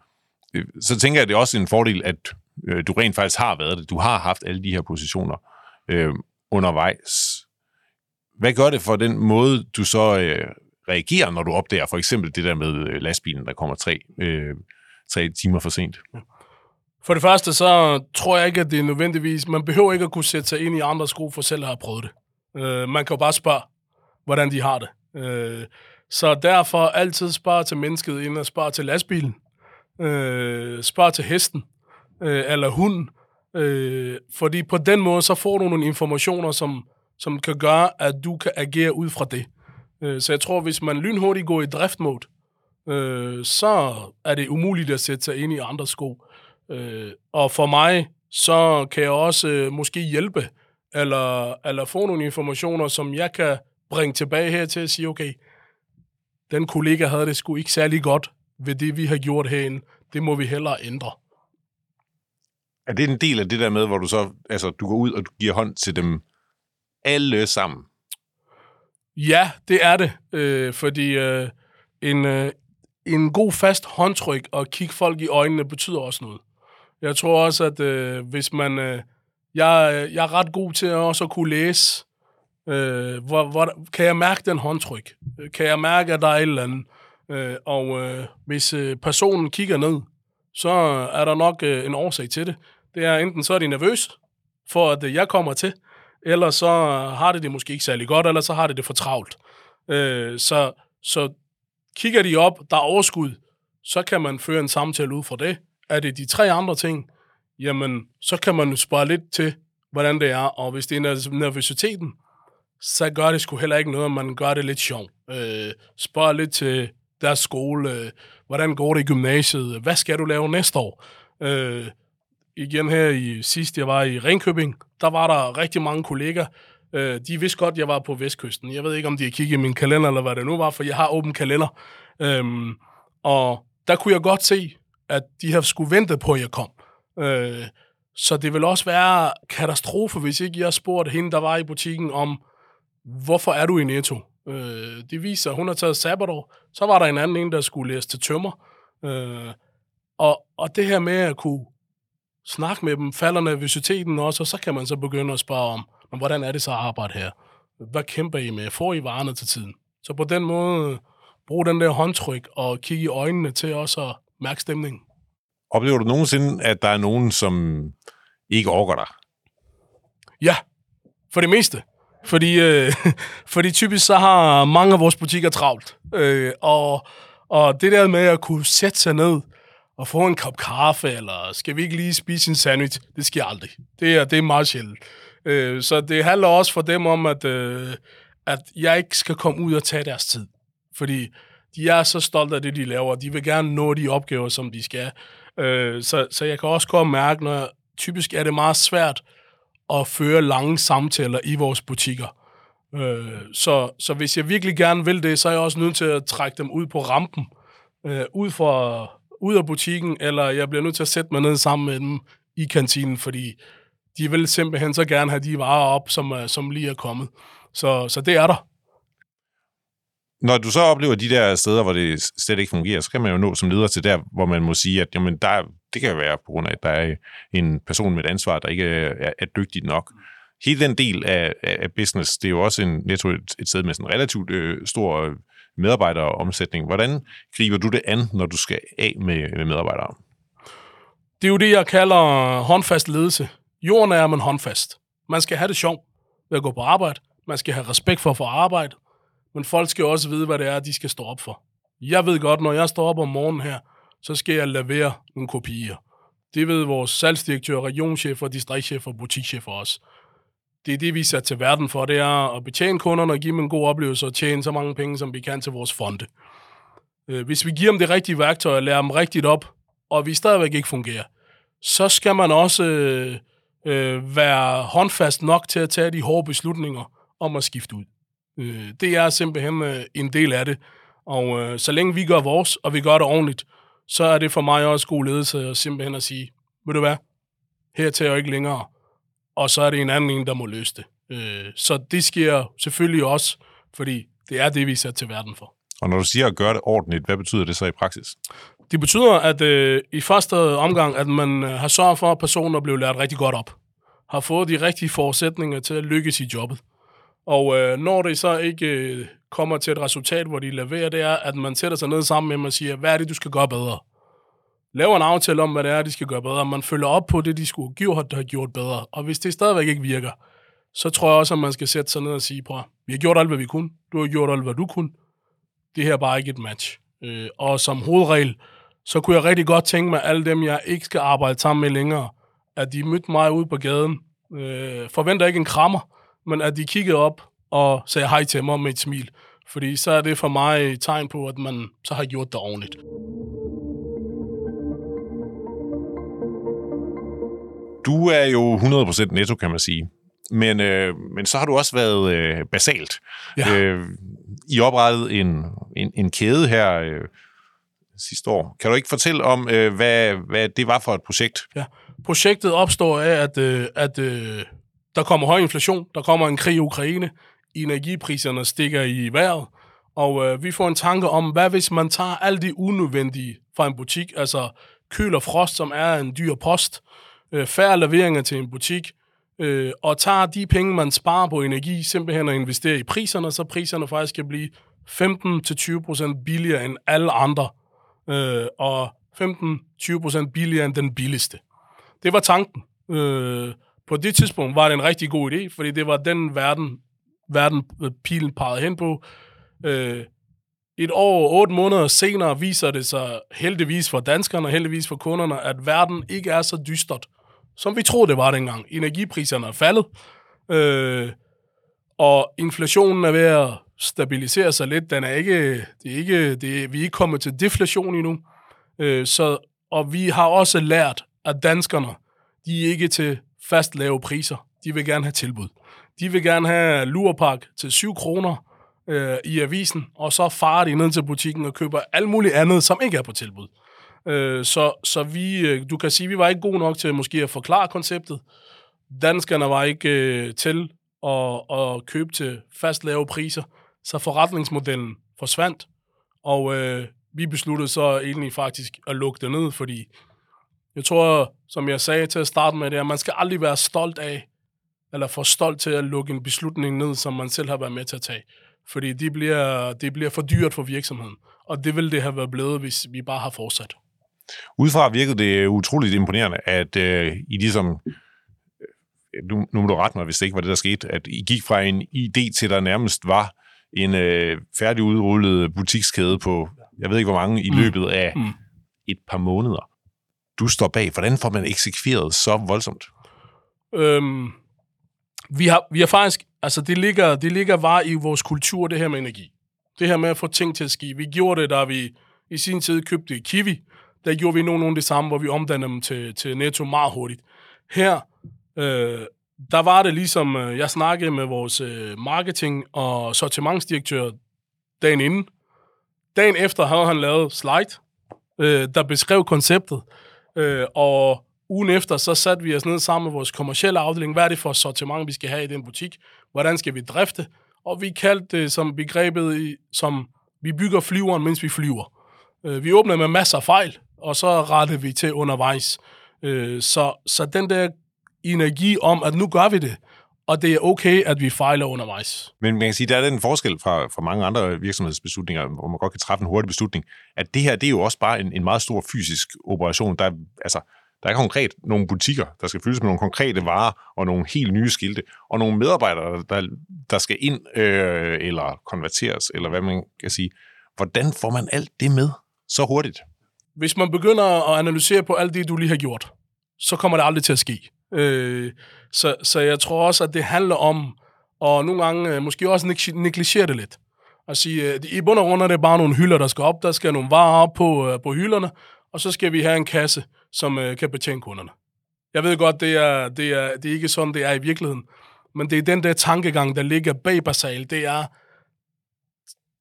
øh, så tænker jeg, at det er også en fordel, at øh, du rent faktisk har været det. Du har haft alle de her positioner øh, undervejs. Hvad gør det for den måde, du så øh, reagerer, når du opdager for eksempel det der med øh, lastbilen, der kommer tre, øh, tre timer for sent?
For det første, så tror jeg ikke, at det er nødvendigvis... Man behøver ikke at kunne sætte sig ind i andres sko, for selv at have prøvet det. Øh, man kan jo bare spørge, hvordan de har det. Øh, så derfor altid spørg til mennesket, inden at spørge til lastbilen. Øh, spørg til hesten, øh, eller hunden. Øh, fordi på den måde, så får du nogle informationer, som, som kan gøre, at du kan agere ud fra det. Øh, så jeg tror, hvis man lynhurtigt går i driftmode, øh, så er det umuligt at sætte sig ind i andres sko. Øh, og for mig, så kan jeg også øh, måske hjælpe, eller, eller få nogle informationer, som jeg kan bringe tilbage her til at sige, okay, den kollega havde det sgu ikke særlig godt ved det, vi har gjort herinde. Det må vi hellere ændre.
Er det en del af det der med, hvor du så altså, du går ud og du giver hånd til dem alle sammen?
Ja, det er det, øh, fordi øh, en, øh, en god fast håndtryk og kigge folk i øjnene betyder også noget. Jeg tror også, at øh, hvis man... Øh, jeg, øh, jeg er ret god til også at kunne læse, øh, hvor, hvor, kan jeg mærke den håndtryk? Kan jeg mærke, at der er et eller andet? Øh, og øh, hvis øh, personen kigger ned, så er der nok øh, en årsag til det. Det er enten så er de nervøs for, at øh, jeg kommer til, eller så øh, har det det måske ikke særlig godt, eller så har det det for travlt. Øh, så, så kigger de op, der er overskud, så kan man føre en samtale ud fra det. Er det de tre andre ting, jamen, så kan man spørge lidt til, hvordan det er. Og hvis det er nervøsiteten, så gør det sgu heller ikke noget, man gør det lidt sjovt. Øh, spørg lidt til deres skole, øh, hvordan går det i gymnasiet, hvad skal du lave næste år? Øh, igen her i sidst, jeg var i Ringkøbing, der var der rigtig mange kolleger, øh, de vidste godt, at jeg var på Vestkysten. Jeg ved ikke, om de har kigget i min kalender, eller hvad det nu var, for jeg har åben kalender. Øhm, og der kunne jeg godt se, at de har skulle vente på, at jeg kom. Øh, så det vil også være katastrofe, hvis ikke jeg spurgte hende, der var i butikken, om hvorfor er du i Netto? Øh, det viser, at hun har taget sabbatår. Så var der en anden en, der skulle læse til tømmer. Øh, og, og det her med at kunne snakke med dem, falder nervøsiteten også, og så kan man så begynde at spørge om, hvordan er det så at arbejde her? Hvad kæmper I med? Får I varerne til tiden? Så på den måde, brug den der håndtryk og kigge i øjnene til også at mærke stemningen.
Oplever du nogensinde, at der er nogen, som ikke overgår dig?
Ja, for det meste. Fordi, øh, fordi typisk så har mange af vores butikker travlt. Øh, og, og det der med at kunne sætte sig ned at få en kop kaffe, eller skal vi ikke lige spise en sandwich, det sker aldrig. Det er, det er meget sjældent. Øh, så det handler også for dem om, at, øh, at jeg ikke skal komme ud og tage deres tid. Fordi de er så stolte af det, de laver, de vil gerne nå de opgaver, som de skal. Øh, så, så jeg kan også godt mærke, når typisk er det meget svært at føre lange samtaler i vores butikker. Øh, så, så hvis jeg virkelig gerne vil det, så er jeg også nødt til at trække dem ud på rampen, øh, ud, fra, ud af butikken, eller jeg bliver nødt til at sætte mig ned sammen med dem i kantinen, fordi de vil simpelthen så gerne have de varer op, som, som lige er kommet. Så, så det er der.
Når du så oplever de der steder, hvor det slet ikke fungerer, så kan man jo nå som leder til der, hvor man må sige, at jamen, der, det kan være på grund af, at der er en person med et ansvar, der ikke er, er dygtig nok. Hele den del af, af business, det er jo også en, netto et, et sted med sådan en relativt øh, stor medarbejderomsætning. Hvordan griber du det an, når du skal af med, med medarbejdere?
Det er jo det, jeg kalder håndfast ledelse. Jorden er man håndfast. Man skal have det sjovt ved at gå på arbejde. Man skal have respekt for at få arbejde. Men folk skal også vide, hvad det er, de skal stå op for. Jeg ved godt, når jeg står op om morgenen her, så skal jeg levere nogle kopier. Det ved vores salgsdirektør, regionschefer, distriktschefer og butikschefer også. Det er det, vi er til verden for, det er at betjene kunderne og give dem en god oplevelse og tjene så mange penge, som vi kan til vores fonde. Øh, hvis vi giver dem det rigtige værktøj og lærer dem rigtigt op, og vi stadigvæk ikke fungerer, så skal man også øh, øh, være håndfast nok til at tage de hårde beslutninger om at skifte ud. Øh, det er simpelthen øh, en del af det. Og øh, så længe vi gør vores, og vi gør det ordentligt, så er det for mig også god ledelse at simpelthen at sige, ved du hvad, her til jeg ikke længere, og så er det en anden en, der må løse det. Øh, så det sker selvfølgelig også, fordi det er det, vi er sat til verden for.
Og når du siger at gøre det ordentligt, hvad betyder det så i praksis?
Det betyder, at øh, i første omgang, at man øh, har sørget for, at personen bliver lært rigtig godt op. Har fået de rigtige forudsætninger til at lykkes i jobbet. Og øh, når det så ikke øh, kommer til et resultat, hvor de leverer, det er, at man sætter sig ned sammen med dem og siger, hvad er det, du skal gøre bedre? Laver en aftale om, hvad det er, de skal gøre bedre. Man følger op på det, de skulle gjort, have gjort bedre. Og hvis det stadigvæk ikke virker, så tror jeg også, at man skal sætte sig ned og sige, prøv, vi har gjort alt, hvad vi kunne. Du har gjort alt, hvad du kunne. Det her er bare ikke et match. Øh, og som hovedregel, så kunne jeg rigtig godt tænke mig, at alle dem, jeg ikke skal arbejde sammen med længere, at de mødte mig ude på gaden. Øh, forventer ikke en krammer, men at de kiggede op og sagde hej til mig med et smil. Fordi så er det for mig et tegn på, at man så har gjort det ordentligt.
Du er jo 100% netto, kan man sige. Men, øh, men så har du også været øh, basalt. Ja. Øh, I oprettede en, en, en kæde her øh, sidste år. Kan du ikke fortælle om, øh, hvad, hvad det var for et projekt?
Ja. Projektet opstår af, at, øh, at øh, der kommer høj inflation, der kommer en krig i Ukraine, energipriserne stikker i vejret, og øh, vi får en tanke om, hvad hvis man tager alle de unødvendige fra en butik, altså køl og frost, som er en dyr post, øh, færre leveringer til en butik, øh, og tager de penge, man sparer på energi, simpelthen og investerer i priserne, så priserne faktisk kan blive 15-20% billigere end alle andre, øh, og 15-20% billigere end den billigste. Det var tanken. Øh, på det tidspunkt var det en rigtig god idé, fordi det var den verden, verden øh, pilen pegede hen på. Øh, et år og otte måneder senere viser det sig heldigvis for danskerne og heldigvis for kunderne, at verden ikke er så dystert, som vi troede, det var dengang. Energipriserne er faldet, øh, og inflationen er ved at stabilisere sig lidt. Den er ikke, det er ikke, det er, vi er ikke kommet til deflation endnu. Øh, så, og vi har også lært, at danskerne, de er ikke til fast lave priser. De vil gerne have tilbud. De vil gerne have lurpak til 7 kroner øh, i avisen, og så farer de ned til butikken og køber alt muligt andet, som ikke er på tilbud. Øh, så så vi, øh, du kan sige, at vi var ikke gode nok til måske at forklare konceptet. Danskerne var ikke øh, til at, at købe til fast lave priser, så forretningsmodellen forsvandt, og øh, vi besluttede så egentlig faktisk at lukke det ned, fordi jeg tror, som jeg sagde til at starte med, det er, at man skal aldrig være stolt af, eller for stolt til at lukke en beslutning ned, som man selv har været med til at tage. Fordi det bliver, det bliver for dyrt for virksomheden. Og det ville det have været blevet, hvis vi bare har fortsat.
Udefra virkede det utroligt imponerende, at øh, I ligesom, øh, nu, nu må du rette mig, hvis det ikke var det, der skete, at I gik fra en idé til, der nærmest var en øh, færdig udrullet butikskæde på, jeg ved ikke hvor mange, i mm. løbet af mm. et par måneder. Du står bag. Hvordan får man eksekveret så voldsomt?
Øhm, vi, har, vi har faktisk, altså det ligger, det ligger bare i vores kultur, det her med energi. Det her med at få ting til at ske. Vi gjorde det, da vi i sin tid købte Kiwi. Der gjorde vi nogenlunde det samme, hvor vi omdannede dem til, til Netto meget hurtigt. Her, øh, der var det ligesom, øh, jeg snakkede med vores øh, marketing- og sortimentsdirektør dagen inden. Dagen efter havde han lavet slide, øh, der beskrev konceptet. Øh, og ugen efter, så satte vi os ned sammen med vores kommercielle afdeling. Hvad er det for sortiment, vi skal have i den butik? Hvordan skal vi drifte? Og vi kaldte det som begrebet, som vi bygger flyveren, mens vi flyver. Øh, vi åbnede med masser af fejl, og så rettede vi til undervejs. Øh, så, så den der energi om, at nu gør vi det, og det er okay, at vi fejler undervejs.
Men man kan sige, der er den forskel fra, fra mange andre virksomhedsbeslutninger, hvor man godt kan træffe en hurtig beslutning, at det her, det er jo også bare en, en meget stor fysisk operation. Der, altså, der er konkret nogle butikker, der skal fyldes med nogle konkrete varer og nogle helt nye skilte, og nogle medarbejdere, der, der skal ind øh, eller konverteres, eller hvad man kan sige. Hvordan får man alt det med så hurtigt?
Hvis man begynder at analysere på alt det, du lige har gjort, så kommer det aldrig til at ske. Øh, så, så jeg tror også, at det handler om, og nogle gange øh, måske også negligere det lidt. Og sige, øh, i bund og grund er det bare nogle hylder, der skal op. Der skal nogle varer op på, øh, på hylderne, og så skal vi have en kasse, som øh, kan betjene kunderne. Jeg ved godt, det er, det, er, det er ikke sådan, det er i virkeligheden. Men det er den der tankegang, der ligger bag basal. Det er,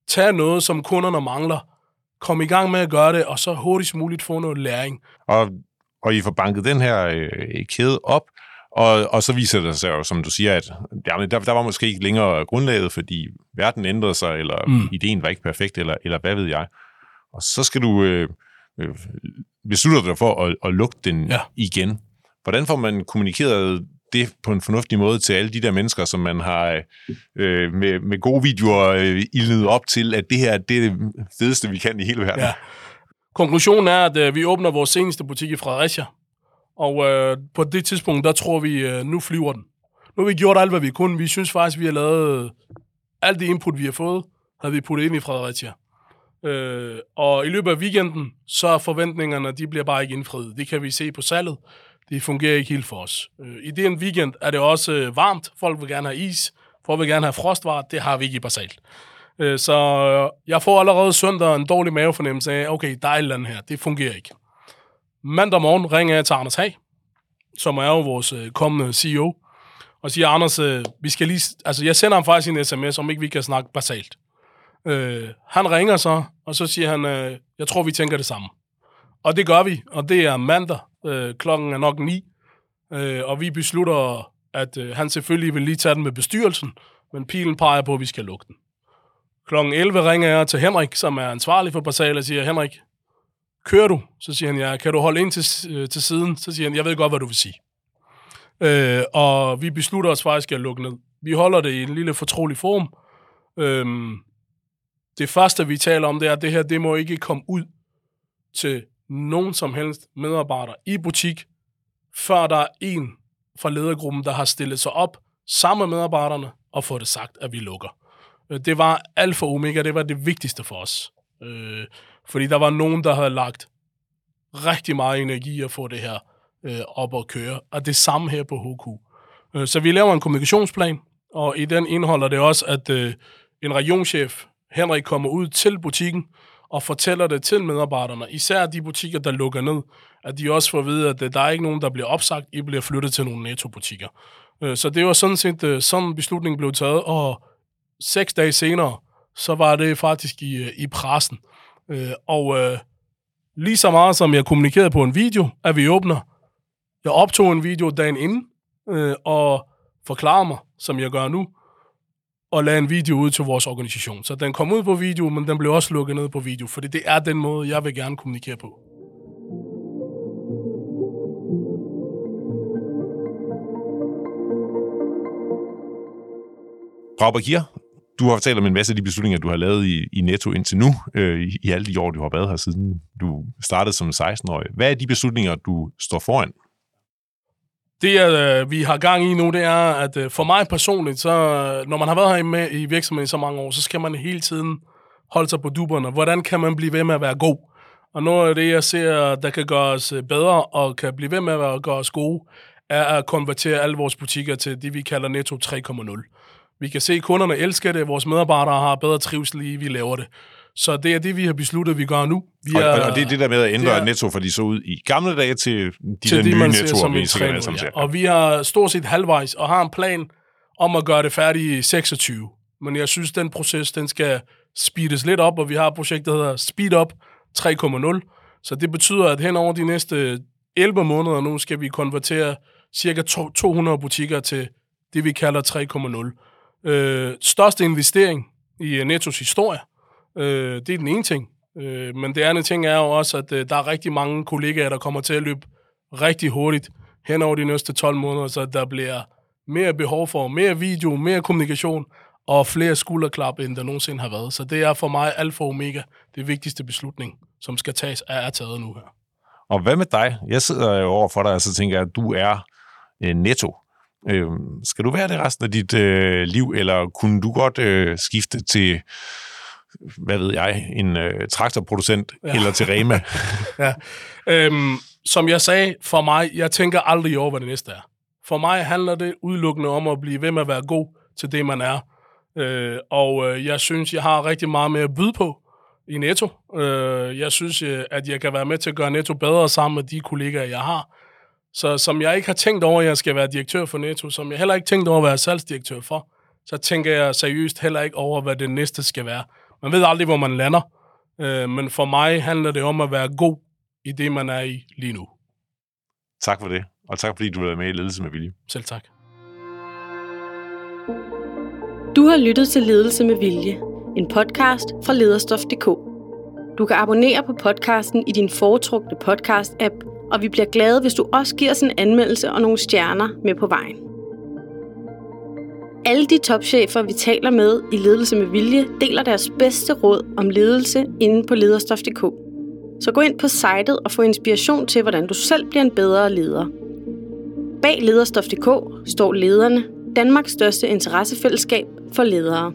tag noget, som kunderne mangler, kom i gang med at gøre det, og så hurtigst muligt få noget læring.
Og, og I får banket den her øh, kæde op, og, og så viser det sig jo, som du siger, at jamen, der, der var måske ikke længere grundlaget, fordi verden ændrede sig, eller mm. ideen var ikke perfekt, eller, eller hvad ved jeg. Og så skal du øh, øh, beslutte dig for at, at lukke den ja. igen. Hvordan får man kommunikeret det på en fornuftig måde til alle de der mennesker, som man har øh, med, med gode videoer øh, ildet op til, at det her det er det fedeste, vi kan i hele verden? Ja.
Konklusionen er, at øh, vi åbner vores seneste butik i Fredericia, og øh, på det tidspunkt, der tror vi, øh, nu flyver den. Nu har vi gjort alt, hvad vi kunne. Vi synes faktisk, vi har lavet øh, alt det input, vi har fået, har vi puttet ind i Fredericia. Øh, og i løbet af weekenden, så er forventningerne, de bliver bare ikke indfriet. Det kan vi se på salget. Det fungerer ikke helt for os. Øh, I den weekend er det også øh, varmt. Folk vil gerne have is. Folk vil gerne have frostvarer. Det har vi ikke i basalt. Øh, så jeg får allerede søndag en dårlig mavefornemmelse af, okay, der er et eller andet her. Det fungerer ikke. Mandag morgen ringer jeg til Anders Hag, som er jo vores kommende CEO, og siger, Anders, vi skal lige... Altså, jeg sender ham faktisk en sms, om ikke vi kan snakke basalt. Øh, han ringer så, og så siger han, øh, jeg tror, vi tænker det samme. Og det gør vi, og det er mandag. Øh, klokken er nok ni, øh, og vi beslutter, at øh, han selvfølgelig vil lige tage den med bestyrelsen, men pilen peger på, at vi skal lukke den. Klokken 11 ringer jeg til Henrik, som er ansvarlig for Basal, og siger, Henrik, kører du? Så siger han, ja. Kan du holde ind til, øh, til siden? Så siger han, jeg ved godt, hvad du vil sige. Øh, og vi beslutter os faktisk at lukke ned. Vi holder det i en lille fortrolig form. Øh, det første, vi taler om, det er, at det her, det må ikke komme ud til nogen som helst medarbejder i butik, før der er en fra ledergruppen, der har stillet sig op sammen med medarbejderne og fået det sagt, at vi lukker. Øh, det var alfa og omega, det var det vigtigste for os. Øh, fordi der var nogen, der havde lagt rigtig meget energi at få det her øh, op at køre. Og det samme her på HQ. Øh, så vi laver en kommunikationsplan, og i den indeholder det også, at øh, en regionschef, Henrik, kommer ud til butikken og fortæller det til medarbejderne, især de butikker, der lukker ned, at de også får at vide, at øh, der er ikke nogen, der bliver opsagt, I bliver flyttet til nogle netto-butikker. Øh, så det var sådan set, øh, sådan beslutningen blev taget, og seks dage senere, så var det faktisk i, i pressen. Og lige så meget som jeg kommunikerede på en video, at vi åbner, jeg optog en video dagen inden, og forklarer mig, som jeg gør nu, og lagde en video ud til vores organisation. Så den kom ud på video, men den blev også lukket ned på video, fordi det er den måde, jeg vil gerne kommunikere på.
Brav Bakir, du har fortalt om en masse af de beslutninger, du har lavet i, i Netto indtil nu, øh, i, i alle de år, du har været her, siden du startede som 16-årig. Hvad er de beslutninger, du står foran?
Det, øh, vi har gang i nu, det er, at øh, for mig personligt, så øh, når man har været her med i virksomheden i så mange år, så skal man hele tiden holde sig på duberne. Hvordan kan man blive ved med at være god? Og noget af det, jeg ser, der kan gøre os øh, bedre og kan blive ved med at gøre os gode, er at konvertere alle vores butikker til det, vi kalder Netto 3.0. Vi kan se, at kunderne elsker det, vores medarbejdere har bedre trivsel i, vi laver det. Så det er det, vi har besluttet, vi gør nu. Vi
og, er, og det er det der med at ændre er, netto, for de så ud i gamle dage til de til der de, nye nettoer, vi sikkert alle sammen
ja. Og vi har stort set halvvejs og har en plan om at gøre det færdigt i 26. Men jeg synes, den proces, den skal speedes lidt op, og vi har et projekt, der hedder Speed Up 3.0. Så det betyder, at hen over de næste 11 måneder nu skal vi konvertere cirka 200 butikker til det, vi kalder 3.0. Øh, største investering i Nettos historie, Øh, det er den ene ting. Øh, men det andet ting er jo også, at øh, der er rigtig mange kollegaer, der kommer til at løbe rigtig hurtigt hen over de næste 12 måneder, så der bliver mere behov for mere video, mere kommunikation og flere skulderklap, end der nogensinde har været. Så det er for mig alfa og omega det vigtigste beslutning, som skal tages, er taget nu her.
Og hvad med dig? Jeg sidder jo over for dig, og så tænker jeg, at du er øh, netto. Øh, skal du være det resten af dit øh, liv, eller kunne du godt øh, skifte til hvad ved jeg, en øh, traktorproducent ja. eller til Rema.
ja. øhm, som jeg sagde, for mig, jeg tænker aldrig over, hvad det næste er. For mig handler det udelukkende om at blive ved med at være god til det, man er. Øh, og øh, jeg synes, jeg har rigtig meget mere at byde på i Netto. Øh, jeg synes, øh, at jeg kan være med til at gøre Netto bedre sammen med de kollegaer, jeg har. Så som jeg ikke har tænkt over, at jeg skal være direktør for Netto, som jeg heller ikke tænkt over at være salgsdirektør for, så tænker jeg seriøst heller ikke over, hvad det næste skal være. Man ved aldrig, hvor man lander, øh, men for mig handler det om at være god i det, man er i lige nu.
Tak for det, og tak fordi du var med i Ledelse med Vilje.
Selv tak.
Du har lyttet til Ledelse med Vilje, en podcast fra lederstof.dk. Du kan abonnere på podcasten i din foretrukne podcast-app, og vi bliver glade, hvis du også giver os en anmeldelse og nogle stjerner med på vejen. Alle de topchefer, vi taler med i Ledelse med Vilje, deler deres bedste råd om ledelse inde på lederstof.dk. Så gå ind på sitet og få inspiration til, hvordan du selv bliver en bedre leder. Bag lederstof.dk står lederne, Danmarks største interessefællesskab for ledere.